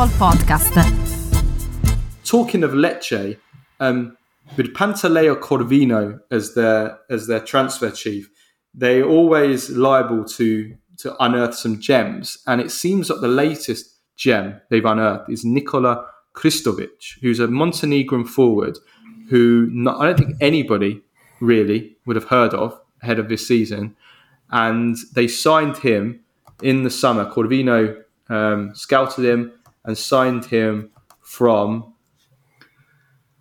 Football Podcast. Talking of Lecce, um, with Pantaleo Corvino as their as their transfer chief, they're always liable to to unearth some gems. And it seems that the latest gem they've unearthed is Nikola Krstovic, who's a Montenegrin forward who not, I don't think anybody really would have heard of ahead of this season. And they signed him in the summer. Corvino um, scouted him and signed him from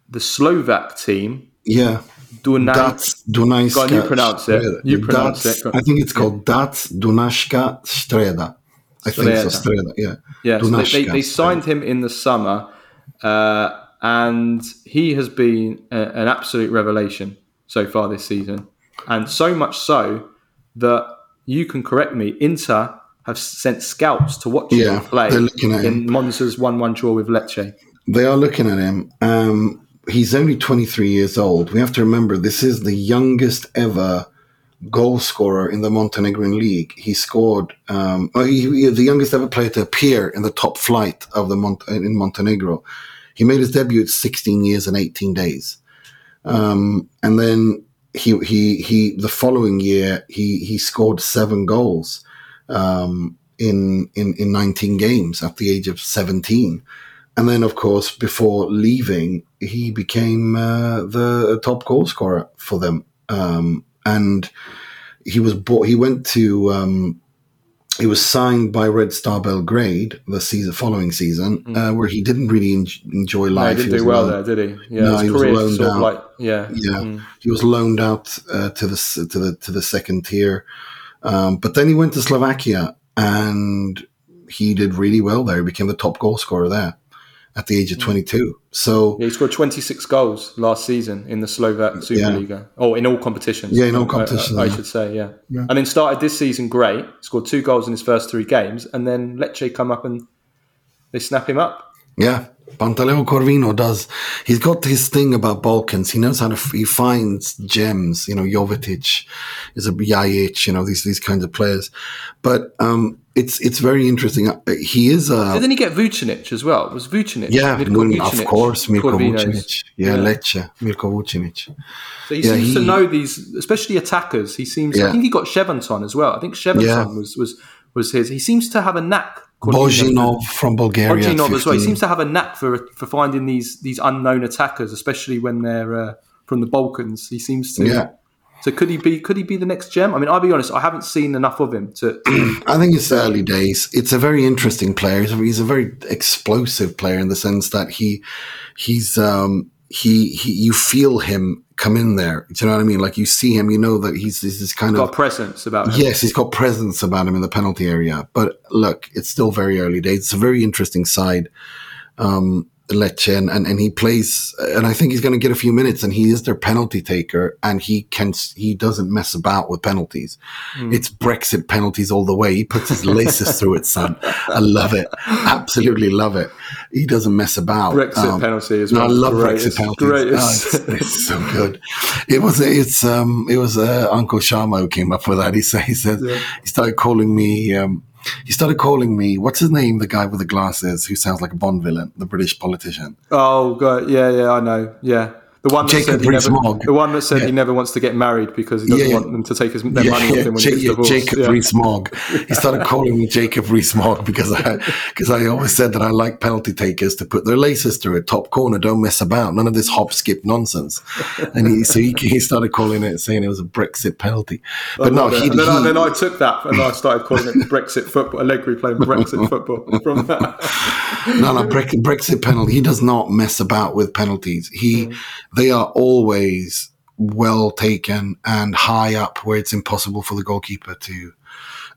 the Slovak team. Yeah. Dunaj. That's Dunajska. Go on, you pronounce it. You pronounce it. I think it's called That's Dunashka Streda. I think so. Streda, yeah. Yeah, so they, they, they signed him in the summer, uh, and he has been a, an absolute revelation so far this season. And so much so that you can correct me, Inter have sent scouts to watch Yeah, him play they're looking at in Monza's 1 1 draw with Lecce. They are looking at him. Um, he's only 23 years old. We have to remember this is the youngest ever goal scorer in the Montenegrin league. He scored. Um, oh, he, he the youngest ever player to appear in the top flight of the Mont- in Montenegro. He made his debut at 16 years and 18 days, um, and then he he he the following year he he scored seven goals um, in in in 19 games at the age of 17. And then, of course, before leaving, he became uh, the top goal scorer for them. Um, and he was bought, he went to, um, he was signed by Red Star Belgrade the season following season, uh, where he didn't really en- enjoy No, life. he didn't do well loaned- there, did he? Yeah, No, his he was loaned out. like, yeah. Yeah, Mm. he was loaned out uh, to the to the to the second tier, um, but then he went to Slovakia and he did really well there. He became the top goal scorer there at the Mm. age of twenty two. So Yeah, he scored 26 goals last season in the Slovak Yeah. Superliga. Oh, in all competitions. Yeah, in all competitions, I, I yeah. should say, yeah. Yeah. And then started this season great. Scored two goals in his first three games, and then Lecce come up and they snap him up. Yeah, Pantaleo Corvino does. He's got his thing about Balkans. He knows how to. f- He finds gems. You know, Jovetic is a Ljajic. You know these these kinds of players. But um, it's it's very interesting. Uh, He is a Didn't he get Vucinic as well? Was Vucinic? yeah, Mirko well, of course, Mirko Corvino's- Vucinic. Yeah, Yeah. Lecce, Mirko Vucinic. So he Yeah, seems to know these, especially attackers. He seems. Yeah. I think he got Chevanton as well. I think Chevanton Yeah. was was was his. He seems to have a knack. Bojinov from Bulgaria. Bojinov as well. He seems to have a knack for for finding these these unknown attackers, especially when they're uh, from the Balkans. He seems to. Yeah. So could he be? Could he be the next gem? I mean, I'll be honest. I haven't seen enough of him to. to I think it's early days. It's a very interesting player. He's a, he's a very explosive player in the sense that he he's um he, he you feel him come in there. Do you know what I mean? Like you see him, you know that he's, he's this kind got of presence about him. Yes, he's got presence about him in the penalty area. But look, it's still very early days. It's a very interesting side. Um, Lecce and, and, and he plays, and I think he's going to get a few minutes and he is their penalty taker and he can, he doesn't mess about with penalties. Hmm. It's Brexit penalties all the way. He puts his laces through it, son. I love it. Absolutely love it. He doesn't mess about. Brexit Um, penalty as no, well. I love Great. Brexit penalties. great. Oh, It's- it's, it's so good. It was it's um it was uh, Uncle Sharma who came up with that. He said he said he started calling me um he started calling me what's his name? The guy with the glasses who sounds like a Bond villain the British politician. Oh god, yeah, yeah, I know, yeah. The one that Jacob said he never, the one that said Yeah. he never wants to get married because he doesn't Yeah, want them to take his, their yeah, money him when he gets divorced. Jacob yeah. Rees-Mogg. He started calling me Jacob Rees-Mogg because I because I always said that I like penalty takers to put their laces through it, top corner, don't mess about, none of this hop skip nonsense. And he so he, he started calling it, saying it was a Brexit penalty. But no, he, and then, I, then I took that and I started calling it Brexit football. Allegri playing Brexit football from that. No, no, Brexit, Brexit penalty. He does not mess about with penalties. He, they are always well taken and high up where it's impossible for the goalkeeper to.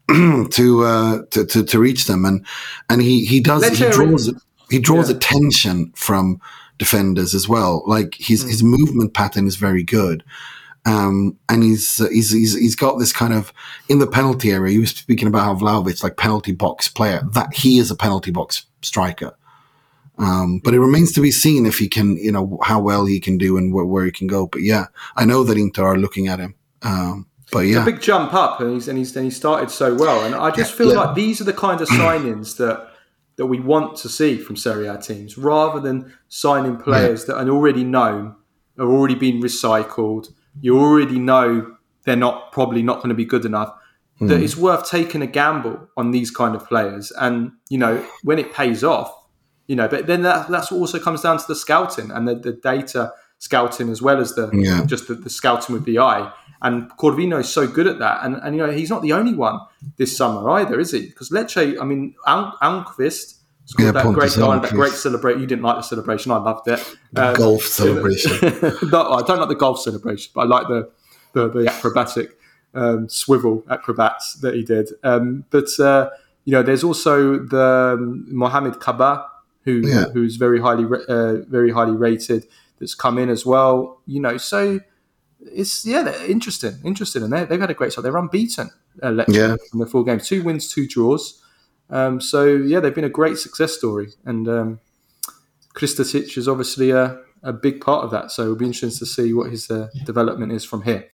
to, uh, to to to reach them and and he he does Let's he hear it. draws he draws Yeah. attention from defenders as well like his his movement pattern is very good um, and he's, he's he's he's got this kind of in the penalty area. He was speaking about how Vlahovic, like penalty box player, that he is a penalty box striker. Um, but it remains to be seen if he can, you know, how well he can do and wh- where he can go. But yeah, I know that Inter are looking at him. Um, but yeah, a big jump up, and he's and he's and he started so well. And I just feel Yeah. like these are the kind of signings that that we want to see from Serie A teams, rather than signing players that are already known, are already been recycled. You already know they're not probably not going to be good enough. That it's worth taking a gamble on these kind of players, and you know when it pays off, you know. But then that that's what also comes down to the scouting and the, the data scouting as well as the Yeah. just the, the scouting with the eye. And Corvino is so good at that, and and you know he's not the only one this summer either, is he? Because Lecce, I mean, Al- Almqvist Yeah, that great and that great celebration. You didn't like the celebration, I loved it. Um, Golf celebration. no, I don't like the golf celebration, but I like the the, the acrobatic um, swivel acrobats that he did. Um, but uh, you know, there's also the um, Mohamed Kaba, who Yeah. who's very highly uh, very highly rated. That's come in as well. You know, so it's yeah, they're interesting, interesting, and they, they've had a great start. They're unbeaten. Uh, Yeah. from the four games, two wins, two draws. Um, so yeah, they've been a great success story, and um, Krstovic is obviously a, a big part of that. So it'll be interesting to see what his uh, development is from here.